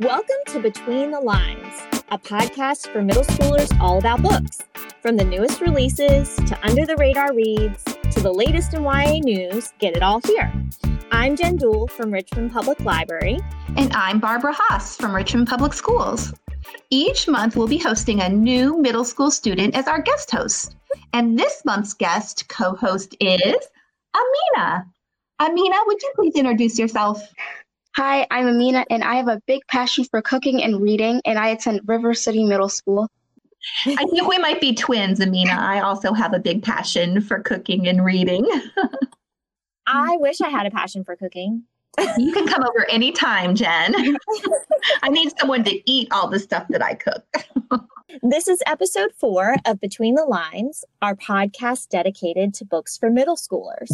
Welcome to Between the Lines, a podcast for middle schoolers all about books. From the newest releases to under the radar reads to the latest in YA news, get it all here. I'm Jenn Deuell from Richmond Public Library. And I'm Barbara Haas from Richmond Public Schools. Each month, we'll be hosting a new middle school student as our guest host. And this month's guest co host is Ameenah. Ameenah, would you please introduce yourself? Hi, I'm Ameenah, and I have a big passion for cooking and reading, and I attend River City Middle School. I think we might be twins, Ameenah. I also have a big passion for cooking and reading. I wish I had a passion for cooking. You can come over anytime, Jenn. I need someone to eat all the stuff that I cook. This is episode four of Between the Lines, our podcast dedicated to books for middle schoolers.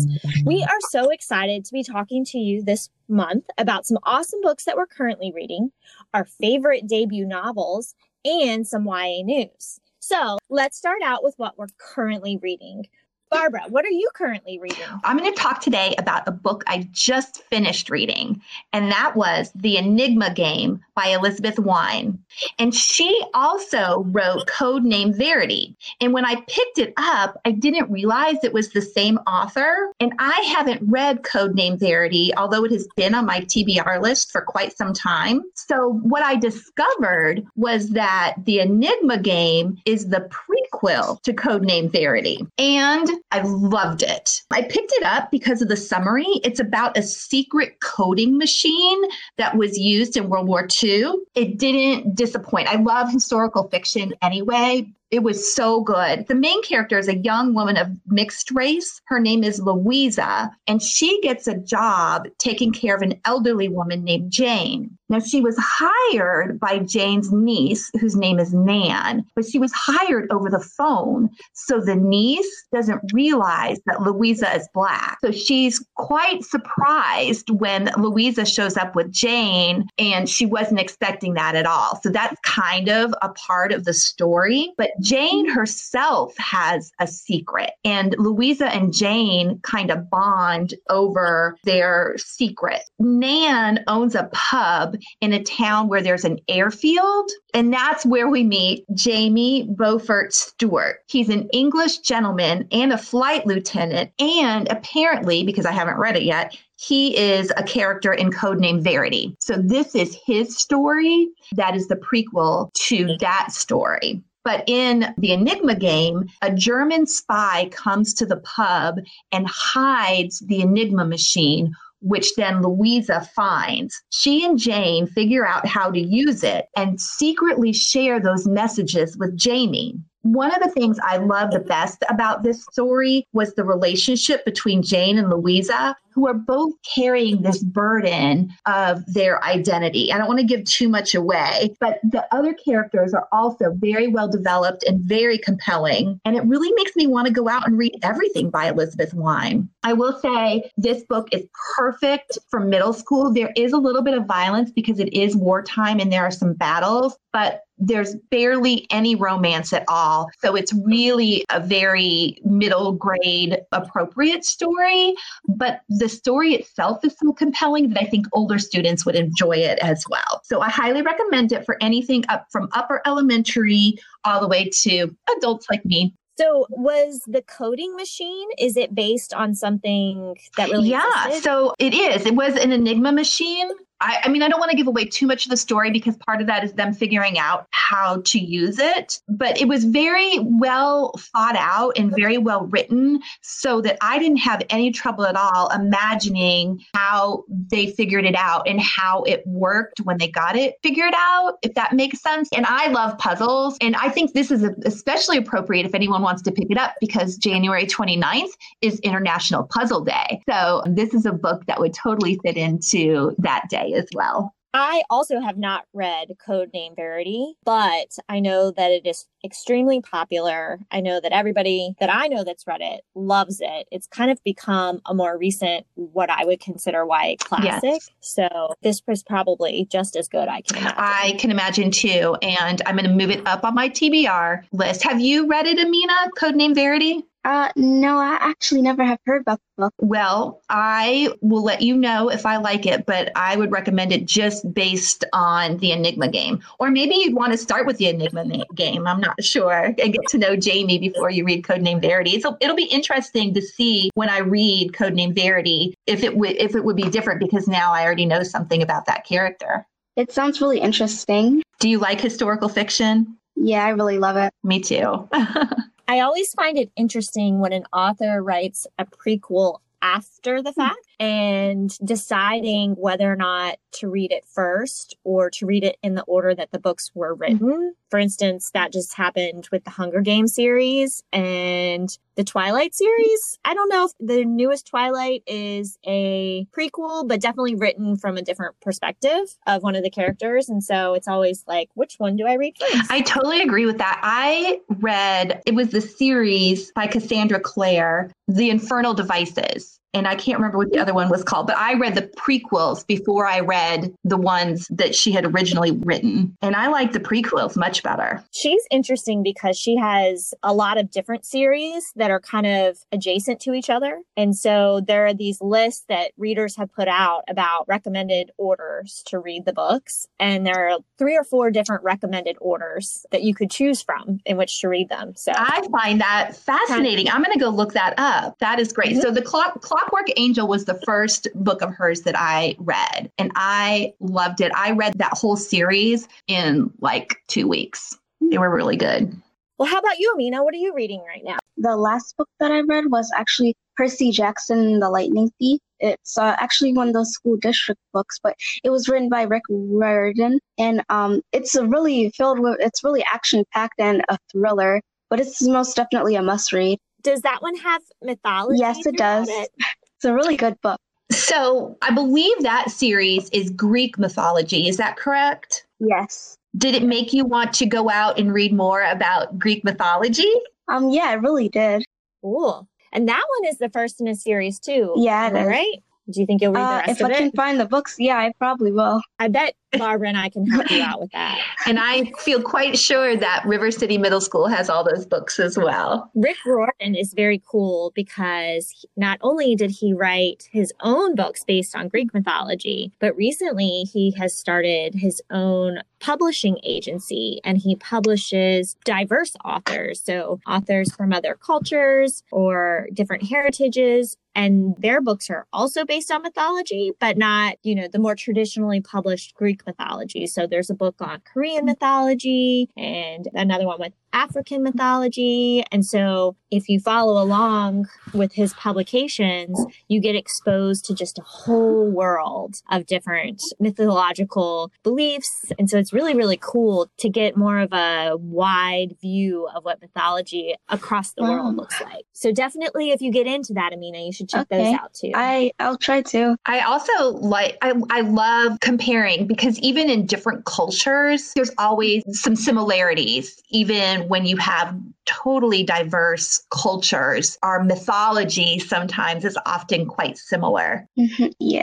We are so excited to be talking to you this month about some awesome books that we're currently reading, our favorite debut novels, and some YA news. So let's start out with what we're currently reading. Barbara, what are you currently reading? I'm going to talk today about a book I just finished reading, and that was The Enigma Game by Elizabeth Wein. And she also wrote Code Name Verity. And when I picked it up, I didn't realize it was the same author. And I haven't read Code Name Verity, although it has been on my TBR list for quite some time. So what I discovered was that The Enigma Game is the prequel to Code Name Verity. And I loved it. I picked it up because of the summary. It's about a secret coding machine that was used in World War II. It didn't disappoint. I love historical fiction anyway, it was so good. The main character is a young woman of mixed race. Her name is Louisa, and she gets a job taking care of an elderly woman named Jane. Now, she was hired by Jane's niece, whose name is Nan, but she was hired over the phone. So the niece doesn't realize that Louisa is Black. So she's quite surprised when Louisa shows up with Jane, and she wasn't expecting that at all. So that's kind of a part of the story. But Jane herself has a secret, and Louisa and Jane kind of bond over their secret. Nan owns a pub in a town where there's an airfield, and that's where we meet Jamie Beaufort Stuart. He's an English gentleman and a flight lieutenant, and apparently, because I haven't read it yet, he is a character in Codename Verity. So this is his story. That is the prequel to that story. But in the Enigma game, a German spy comes to the pub and hides the Enigma machine which then Louisa finds. She and Jane figure out how to use it and secretly share those messages with Jamie. One of the things I love the best about this story was the relationship between Jane and Louisa who are both carrying this burden of their identity. I don't want to give too much away, but the other characters are also very well developed and very compelling. And it really makes me want to go out and read everything by Elizabeth Wein. I will say this book is perfect for middle school. There is a little bit of violence because it is wartime and there are some battles, but there's barely any romance at all. So it's really a very middle grade appropriate story. But the the story itself is so compelling that I think older students would enjoy it as well. So I highly recommend it for anything up from upper elementary all the way to adults like me. So was the coding machine is it based on something that really Yeah, existed? so it is. It was an Enigma machine I, I, mean, I don't want to give away too much of the story because part of that is them figuring out how to use it. But it was very well thought out and very well written so that I didn't have any trouble at all imagining how they figured it out and how it worked when they got it figured out, if that makes sense. And I love puzzles. And I think this is especially appropriate if anyone wants to pick it up because January 29th is International Puzzle Day. So this is a book that would totally fit into that day as well. I also have not read Codename Verity, but I know that it is extremely popular. I know that everybody that I know that's read it loves it. It's kind of become a more recent, what I would consider YA classic. Yes. So this was probably just as good, I can imagine. I can imagine too. And I'm going to move it up on my TBR list. Have you read it, Ameenah? Codename Verity? Uh, no, I actually never have heard about the book. Well, I will let you know if I like it, but I would recommend it just based on the Enigma game. Or maybe you'd want to start with the Enigma game. I'm not sure. And get to know Jamie before you read Codename Verity. So it'll be interesting to see when I read Codename Verity if it would if it would be different because now I already know something about that character. It sounds really interesting. Do you like historical fiction? Yeah, I really love it. Me too. I always find it interesting when an author writes a prequel after the fact and deciding whether or not to read it first or to read it in the order that the books were written. Mm-hmm. For instance, that just happened with the Hunger Games series and the Twilight series. I don't know if the newest Twilight is a prequel, but definitely written from a different perspective of one of the characters. And so it's always like, which one do I read first? I totally agree with that. I read, it was the series by Cassandra Clare, The Infernal Devices and I can't remember what the other one was called, but I read the prequels before I read the ones that she had originally written. And I like the prequels much better. She's interesting because she has a lot of different series that are kind of adjacent to each other. And so there are these lists that readers have put out about recommended orders to read the books. And there are three or four different recommended orders that you could choose from in which to read them. So I find that fascinating. I'm going to go look that up. That is great. Mm-hmm. So the clock, clock Clockwork Angel was the first book of hers that I read, and I loved it. I read that whole series in like two weeks. They were really good. Well, how about you, Ameenah? What are you reading right now? The last book that I read was actually Percy Jackson The Lightning Thief. It's uh, actually one of those school district books, but it was written by Rick Riordan, and um, it's really filled with it's really action packed and a thriller. But it's most definitely a must read. Does that one have mythology? Yes, it does. It? It's a really good book. So I believe that series is Greek mythology. Is that correct? Yes. Did it make you want to go out and read more about Greek mythology? Um, yeah, it really did. Cool. And that one is the first in a series too. Yeah, right. Do you think you'll read the uh, rest uh, if I can find the books, yeah, I probably will. I bet Barbara and I can help you out with that. and I feel quite sure that River City Middle School has all those books as well. Rick Riordan is very cool because not only did he write his own books based on Greek mythology, but recently he has started his own publishing agency and he publishes diverse authors. So authors from other cultures or different heritages. And their books are also based on mythology, but not, you know, the more traditionally published Greek mythology. So there's a book on Korean mythology and another one with African mythology. And so if you follow along with his publications, you get exposed to just a whole world of different mythological beliefs. And so it's really, really cool to get more of a wide view of what mythology across the wow. world looks like. So definitely if you get into that, Ameenah, you should check okay. those out too. I, I'll try to. I also like, I, I love comparing because even in different cultures, there's always some similarities, even when you have totally diverse cultures, our mythology sometimes is often quite similar. Mm-hmm. Yeah.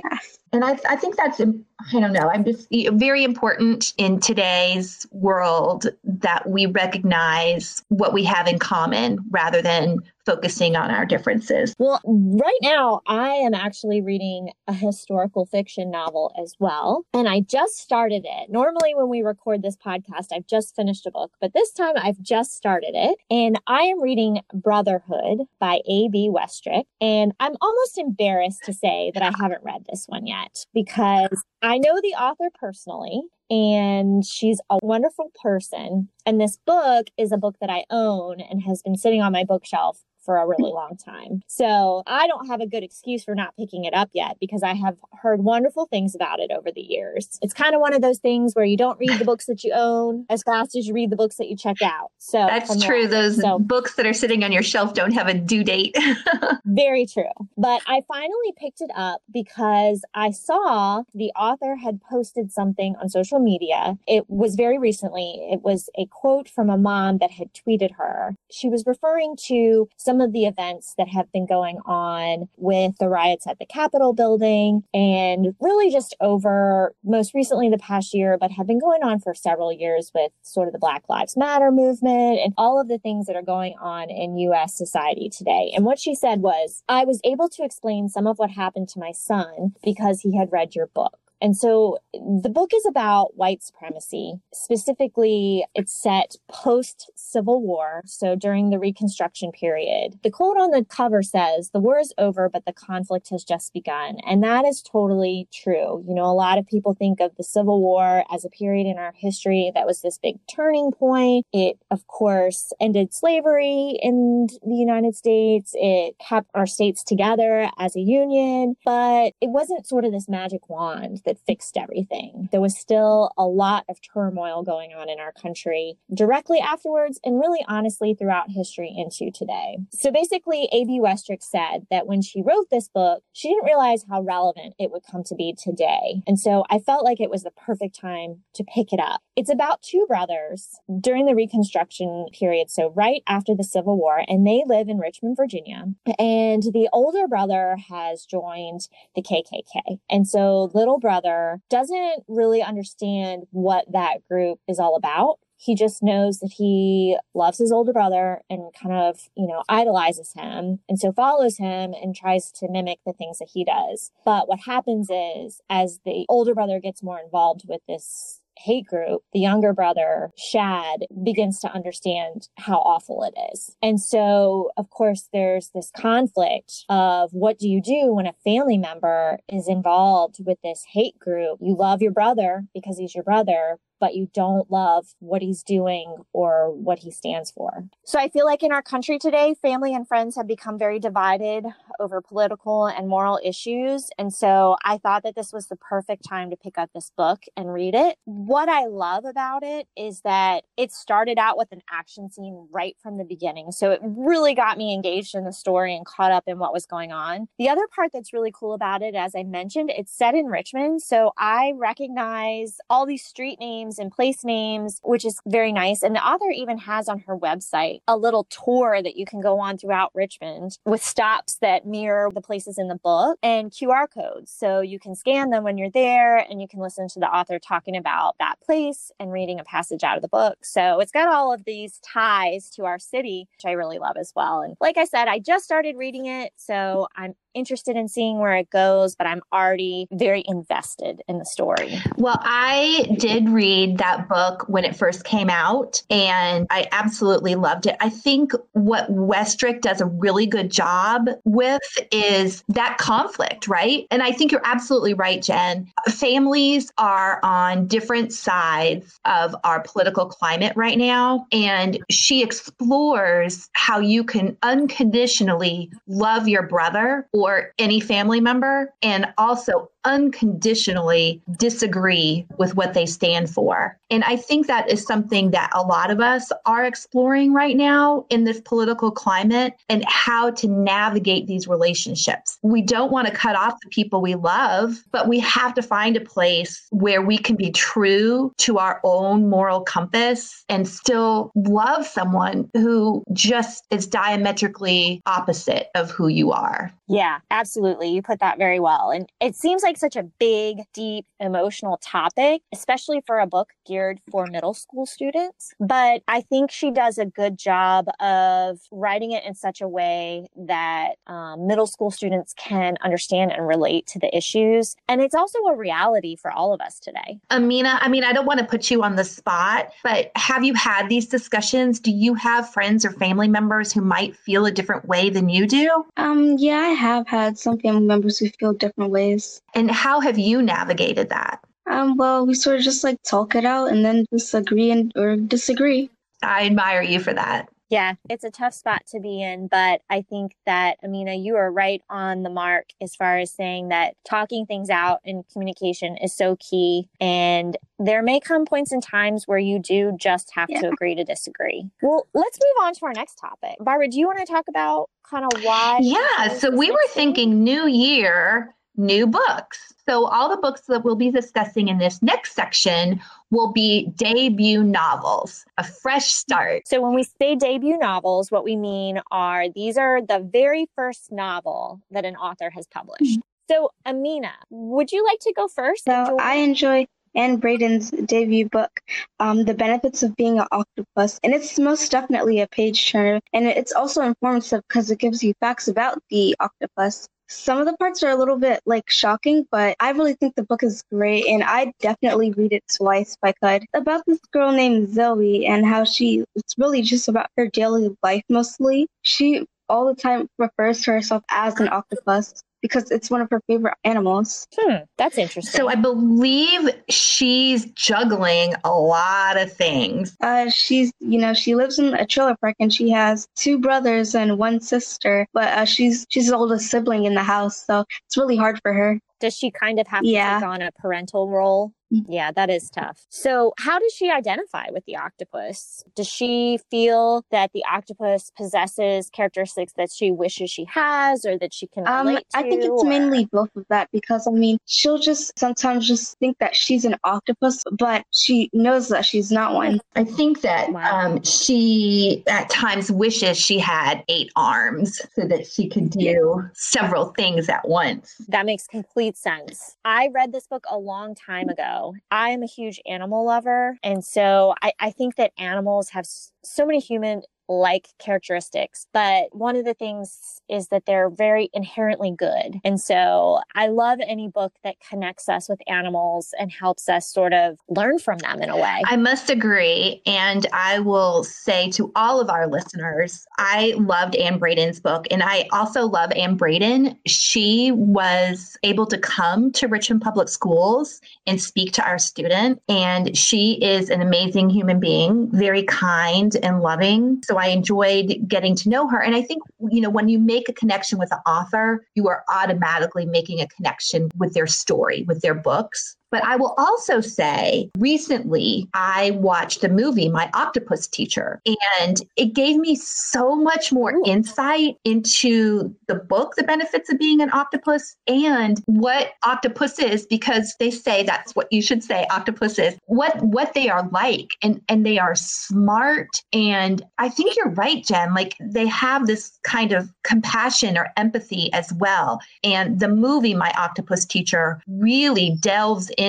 And I, I think that's, I don't know, I'm just very important in today's world that we recognize what we have in common rather than focusing on our differences. Well, right now, I am actually reading a historical fiction novel as well. And I just started it. Normally, when we record this podcast, I've just finished a book, but this time I've just started it. And I am reading Brotherhood by A.B. Westrick. And I'm almost embarrassed to say that I haven't read this one yet yet because I know the author personally and she's a wonderful person. And this book is a book that I own and has been sitting on my bookshelf for a really mm-hmm. long time. So I don't have a good excuse for not picking it up yet because I have heard wonderful things about it over the years. It's kind of one of those things where you don't read the books that you own as fast as you read the books that you check out. So that's true. Those so, books that are sitting on your shelf don't have a due date. very true. But I finally picked it up because I saw the author had posted something on social media. It was very recently. It was a quote from a mom that had tweeted her. She was referring to some some of the events that have been going on with the riots at the Capitol building and really just over most recently the past year, but have been going on for several years with sort of the Black Lives Matter movement and all of the things that are going on in US society today. And what she said was, I was able to explain some of what happened to my son because he had read your book. And so the book is about white supremacy. Specifically, it's set post Civil War, so during the Reconstruction period. The quote on the cover says, The war is over, but the conflict has just begun. And that is totally true. You know, a lot of people think of the Civil War as a period in our history that was this big turning point. It, of course, ended slavery in the United States, it kept our states together as a union, but it wasn't sort of this magic wand that that fixed everything. There was still a lot of turmoil going on in our country directly afterwards and really honestly throughout history into today. So basically, A.B. Westrick said that when she wrote this book, she didn't realize how relevant it would come to be today. And so I felt like it was the perfect time to pick it up. It's about two brothers during the Reconstruction period, so right after the Civil War, and they live in Richmond, Virginia. And the older brother has joined the KKK. And so little brother brother doesn't really understand what that group is all about. He just knows that he loves his older brother and kind of, you know, idolizes him and so follows him and tries to mimic the things that he does. But what happens is as the older brother gets more involved with this hate group, the younger brother, Shad, begins to understand how awful it is. And so, of course, there's this conflict of what do you do when a family member is involved with this hate group? You love your brother because he's your brother, but you don't love what he's doing or what he stands for. So I feel like in our country today, family and friends have become very divided over political and moral issues. And so I thought that this was the perfect time to pick up this book and read it. What I love about it is that it started out with an action scene right from the beginning. So it really got me engaged in the story and caught up in what was going on. The other part that's really cool about it, as I mentioned, it's set in Richmond. So I recognize all these street names names and place names, which is very nice. And the author even has on her website a little tour that you can go on throughout Richmond with stops that mirror the places in the book and QR codes. So you can scan them when you're there and you can listen to the author talking about that place and reading a passage out of the book. So it's got all of these ties to our city, which I really love as well. And like I said, I just started reading it. So I'm interested in seeing where it goes, but I'm already very invested in the story. Well, I did read that book when it first came out, and I absolutely loved it. I think what Westrick does a really good job with is that conflict, right? And I think you're absolutely right, Jenn. Families are on different sides of our political climate right now, and she explores how you can unconditionally love your brother or any family member and also unconditionally disagree with what they stand for. And I think that is something that a lot of us are exploring right now in this political climate and how to navigate these relationships. We don't want to cut off the people we love, but we have to find a place where we can be true to our own moral compass and still love someone who just is diametrically opposite of who you are. Yeah, absolutely. You put that very well. And it seems like such a big, deep, emotional topic, especially for a book geared for middle school students. But I think she does a good job of writing it in such a way that um, middle school students can understand and relate to the issues. And it's also a reality for all of us today. Ameenah, I mean, I don't want to put you on the spot, but have you had these discussions? Do you have friends or family members who might feel a different way than you do? Um, yeah, I have had some family members who feel different ways. And how have you navigated that? Um, well, we sort of just like talk it out and then just agree and or disagree. I admire you for that. Yeah, it's a tough spot to be in, but I think that, Ameenah, you are right on the mark as far as saying that talking things out and communication is so key. And there may come points in times where you do just have yeah. to agree to disagree. Well, let's move on to our next topic. Barbara, do you want to talk about kind of why? Yeah, so we were thinking new year new books. So, all the books that we'll be discussing in this next section will be debut novels, a fresh start. So, when we say debut novels, what we mean are these are the very first novel that an author has published. So, Ameenah, would you like to go first? So, I enjoy Ann Braden's debut book, um, The Benefits of Being an Octopus. And it's most definitely a page turner. And it's also informative because it gives you facts about the octopus. Some of the parts are a little bit like shocking, but I really think the book is great and I'd definitely read it twice if I could. About this girl named Zoe and how she, it's really just about her daily life mostly. She all the time refers to herself as an octopus because it's one of her favorite animals. Hmm, that's interesting. So I believe she's juggling a lot of things. Uh, she's, you know, she lives in a trailer park and she has two brothers and one sister, but uh, she's she's the oldest sibling in the house, so it's really hard for her. Does she kind of have yeah. to take on a parental role? Yeah, that is tough. So, how does she identify with the octopus? Does she feel that the octopus possesses characteristics that she wishes she has or that she can um, relate um, to? I think it's or? mainly both of that because I mean, she'll just sometimes just think that she's an octopus, but she knows that she's not one. I think that wow. um, she at times wishes she had eight arms so that she could do several things at once. That makes complete sense. I read this book a long time ago I am a huge animal lover. And so I, I think that animals have so many human like characteristics. But one of the things is that they're very inherently good. And so I love any book that connects us with animals and helps us sort of learn from them in a way. I must agree. And I will say to all of our listeners, I loved Ann Braden's book. And I also love Ann Braden. She was able to come to Richmond Public Schools and speak to our student. And she is an amazing human being, very kind and loving. So I enjoyed getting to know her. And I think, you know, when you make a connection with an author, you are automatically making a connection with their story, with their books. But I will also say recently I watched the movie, My Octopus Teacher, and it gave me so much more Ooh. insight into the book, The Benefits of Being an Octopus, and what octopus is, because they say that's what you should say, octopus is, what what they are like. And and they are smart. And I think you're right, Jenn. Like they have this kind of compassion or empathy as well. And the movie, My Octopus Teacher, really delves into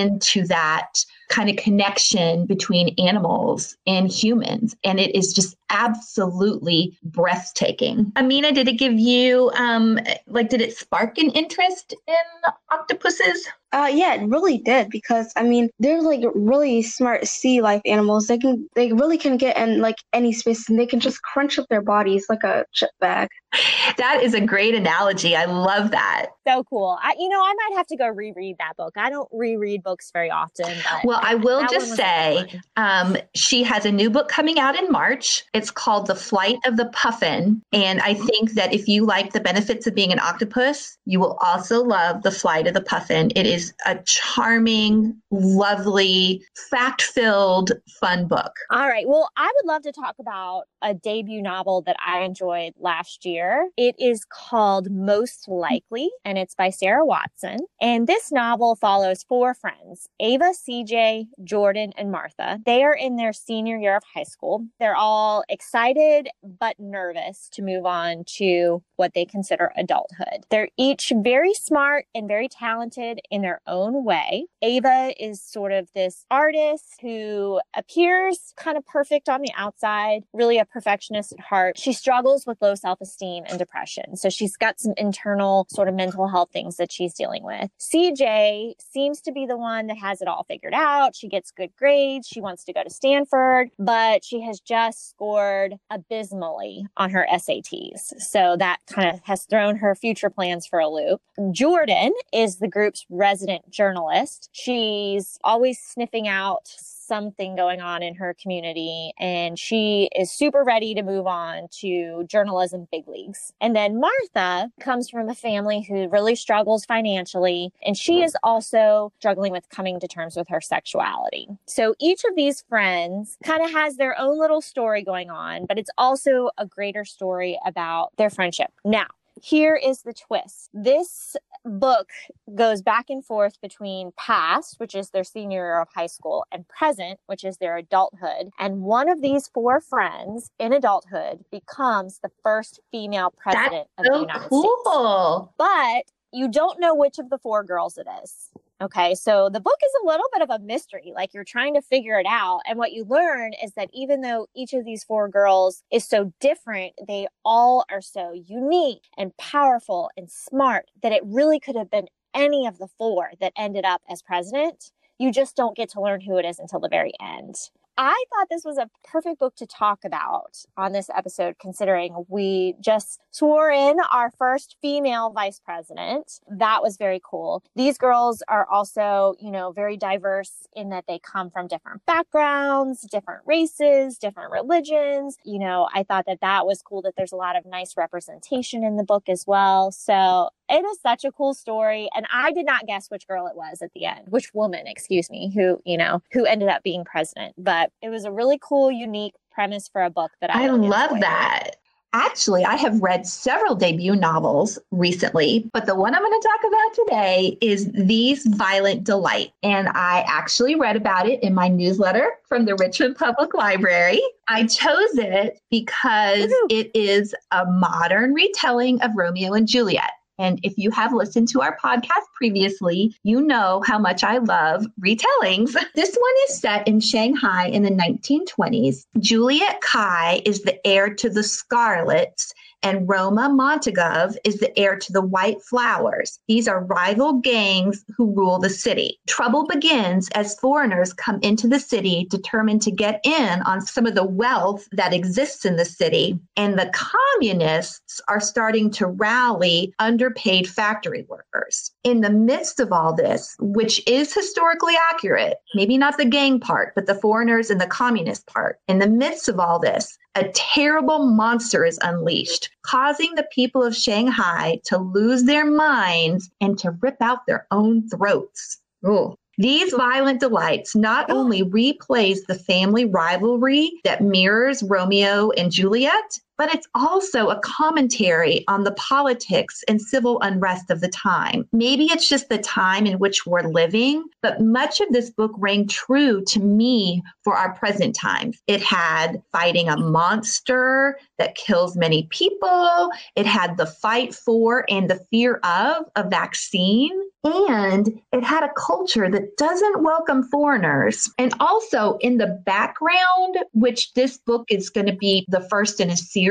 that kind of connection between animals and humans. And it is just absolutely breathtaking. Ameenah, did it give you, um, like, did it spark an interest in octopuses? Uh, yeah, it really did because I mean they're like really smart sea life animals. They can they really can get in like any space and they can just crunch up their bodies like a chip bag. That is a great analogy. I love that. So cool. I, you know, I might have to go reread that book. I don't reread books very often. well, I will just say um, she has a new book coming out in March. It's called The Flight of the Puffin. And I think that if you like the benefits of being an octopus, you will also love The Flight of the Puffin. It is a charming, lovely, fact filled, fun book. All right. Well, I would love to talk about a debut novel that I enjoyed last year. It is called Most Likely, and it's by Sarah Watson. And this novel follows four friends Ava, CJ, Jordan, and Martha. They are in their senior year of high school. They're all excited but nervous to move on to what they consider adulthood. They're each very smart and very talented in their own way. Ava is sort of this artist who appears kind of perfect on the outside, really a perfectionist at heart. She struggles with low self esteem and depression. So she's got some internal sort of mental health things that she's dealing with. CJ seems to be the one that has it all figured out. She gets good grades. She wants to go to Stanford, but she has just scored abysmally on her SATs. So that kind of has thrown her future plans for a loop. Jordan is the group's resident journalist. She's always sniffing out something going on in her community and she is super ready to move on to journalism big leagues. And then Martha comes from a family who really struggles financially and she is also struggling with coming to terms with her sexuality. So each of these friends kind of has their own little story going on, but it's also a greater story about their friendship. Now, Here is the twist. This book goes back and forth between past, which is their senior year of high school, and present, which is their adulthood. And one of these four friends in adulthood becomes the first female president That's of so the United cool. States. But you don't know which of the four girls it is. Okay, so the book is a little bit of a mystery. Like you're trying to figure it out. And what you learn is that even though each of these four girls is so different, they all are so unique and powerful and smart that it really could have been any of the four that ended up as president. You just don't get to learn who it is until the very end. I thought this was a perfect book to talk about on this episode, considering we just swore in our first female vice president. That was very cool. These girls are also, you know, very diverse in that they come from different backgrounds, different races, different religions. You know, I thought that that was cool that there's a lot of nice representation in the book as well. So it is such a cool story. And I did not guess which girl it was at the end, which woman, excuse me, who, you know, who ended up being president. But it was a really cool, unique premise for a book that I, I really love enjoyed. that. Actually, I have read several debut novels recently, but the one I'm going to talk about today is These Violent Delight. And I actually read about it in my newsletter from the Richmond Public Library. I chose it because Woohoo. it is a modern retelling of Romeo and Juliet. And if you have listened to our podcast previously, you know how much I love retellings. This one is set in Shanghai in the 1920s. Juliette Cai is the heir to the Scarlets, and Roma Montagov is the heir to the White Flowers. These are rival gangs who rule the city. Trouble begins as foreigners come into the city determined to get in on some of the wealth that exists in the city, and the communists are starting to rally underpaid factory workers. In the midst of all this, which is historically accurate, maybe not the gang part, but the foreigners and the communist part, in the midst of all this, a terrible monster is unleashed, causing the people of Shanghai to lose their minds and to rip out their own throats. Ooh. These violent delights not only replays the family rivalry that mirrors Romeo and Juliet, but it's also a commentary on the politics and civil unrest of the time. Maybe it's just the time in which we're living, but much of this book rang true to me for our present times. It had fighting a monster that kills many people, it had the fight for and the fear of a vaccine. And it had a culture that doesn't welcome foreigners. And also in the background, which this book is going to be the first in a series,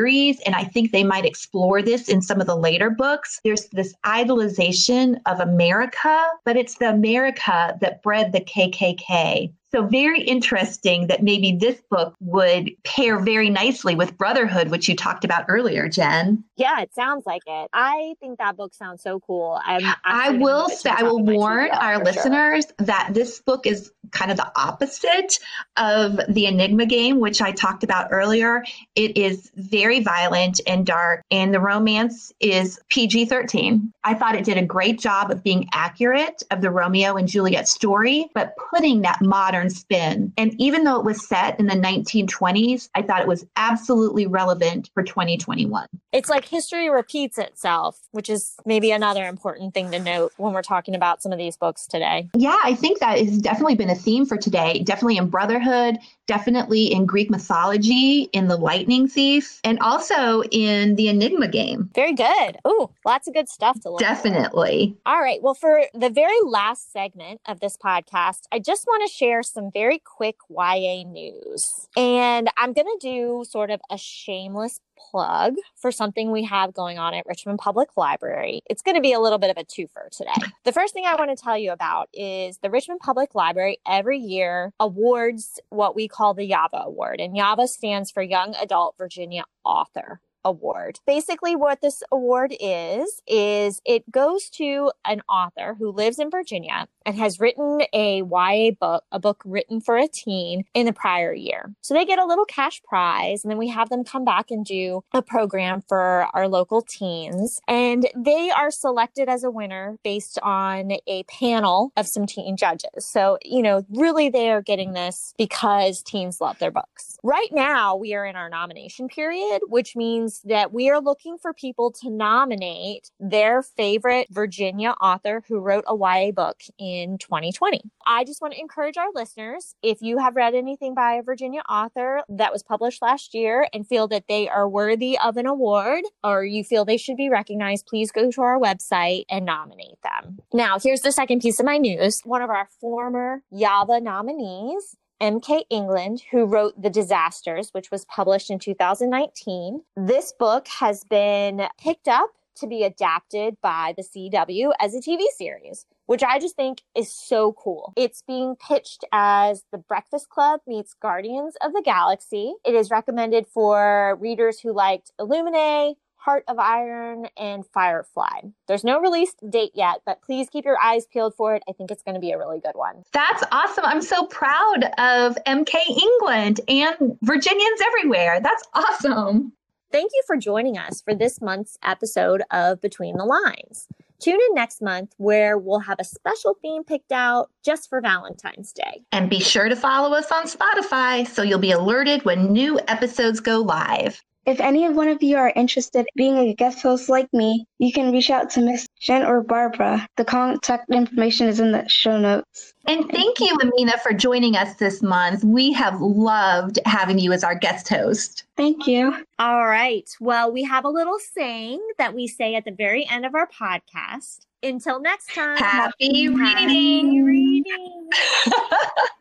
and I think they might explore this in some of the later books, there's this idolization of America, but it's the America that bred the KKK. So, very interesting that maybe this book would pair very nicely with Brotherhood, which you talked about earlier, Jenn. Yeah, it sounds like it. I think that book sounds so cool. I'm I actually gonna will move it to say, I will warn our for sure. listeners that this book is kind of the opposite of the Enigma game, which I talked about earlier. It is very violent and dark, and the romance is PG 13. I thought it did a great job of being accurate of the Romeo and Juliet story, but putting that modern spin. And even though it was set in the 1920s, I thought it was absolutely relevant for 2021. It's like history repeats itself, which is maybe another important thing to note when we're talking about some of these books today. Yeah, I think that has definitely been a theme for today. Definitely in Brotherhood, definitely in Greek mythology, in The Lightning Thief, and also in the Enigma game. Very good. Ooh, lots of good stuff to look. Definitely. All right. Well, for the very last segment of this podcast, I just want to share some very quick YA news. And I'm going to do sort of a shameless plug for something we have going on at Richmond Public Library. It's going to be a little bit of a twofer today. The first thing I want to tell you about is the Richmond Public Library every year awards what we call the YAVA Award. And YAVA stands for Young Adult Virginia Author award. Basically what this award is is it goes to an author who lives in Virginia and has written a YA book, a book written for a teen in the prior year. So they get a little cash prize and then we have them come back and do a program for our local teens and they are selected as a winner based on a panel of some teen judges. So, you know, really they are getting this because teens love their books. Right now we are in our nomination period, which means that we are looking for people to nominate their favorite Virginia author who wrote a YA book in 2020. I just want to encourage our listeners if you have read anything by a Virginia author that was published last year and feel that they are worthy of an award or you feel they should be recognized, please go to our website and nominate them. Now, here's the second piece of my news. One of our former YAVA nominees M.K. England, who wrote The Disasters, which was published in 2019. This book has been picked up to be adapted by the CW as a TV series, which I just think is so cool. It's being pitched as The Breakfast Club meets Guardians of the Galaxy. It is recommended for readers who liked Illuminae, Heart of Iron, and Firefly. There's no release date yet, but please keep your eyes peeled for it. I think it's going to be a really good one. That's awesome. I'm so proud of MK England and Virginians everywhere. That's awesome. Thank you for joining us for this month's episode of Between the Lines. Tune in next month where we'll have a special theme picked out just for Valentine's Day. And be sure to follow us on Spotify so you'll be alerted when new episodes go live. If any of one of you are interested in being a guest host like me, you can reach out to Miss Jenn or Barbara. The contact information is in the show notes. And thank you, Ameenah, for joining us this month. We have loved having you as our guest host. Thank you. All right. Well, we have a little saying that we say at the very end of our podcast. Until next time. Happy, reading. Happy reading.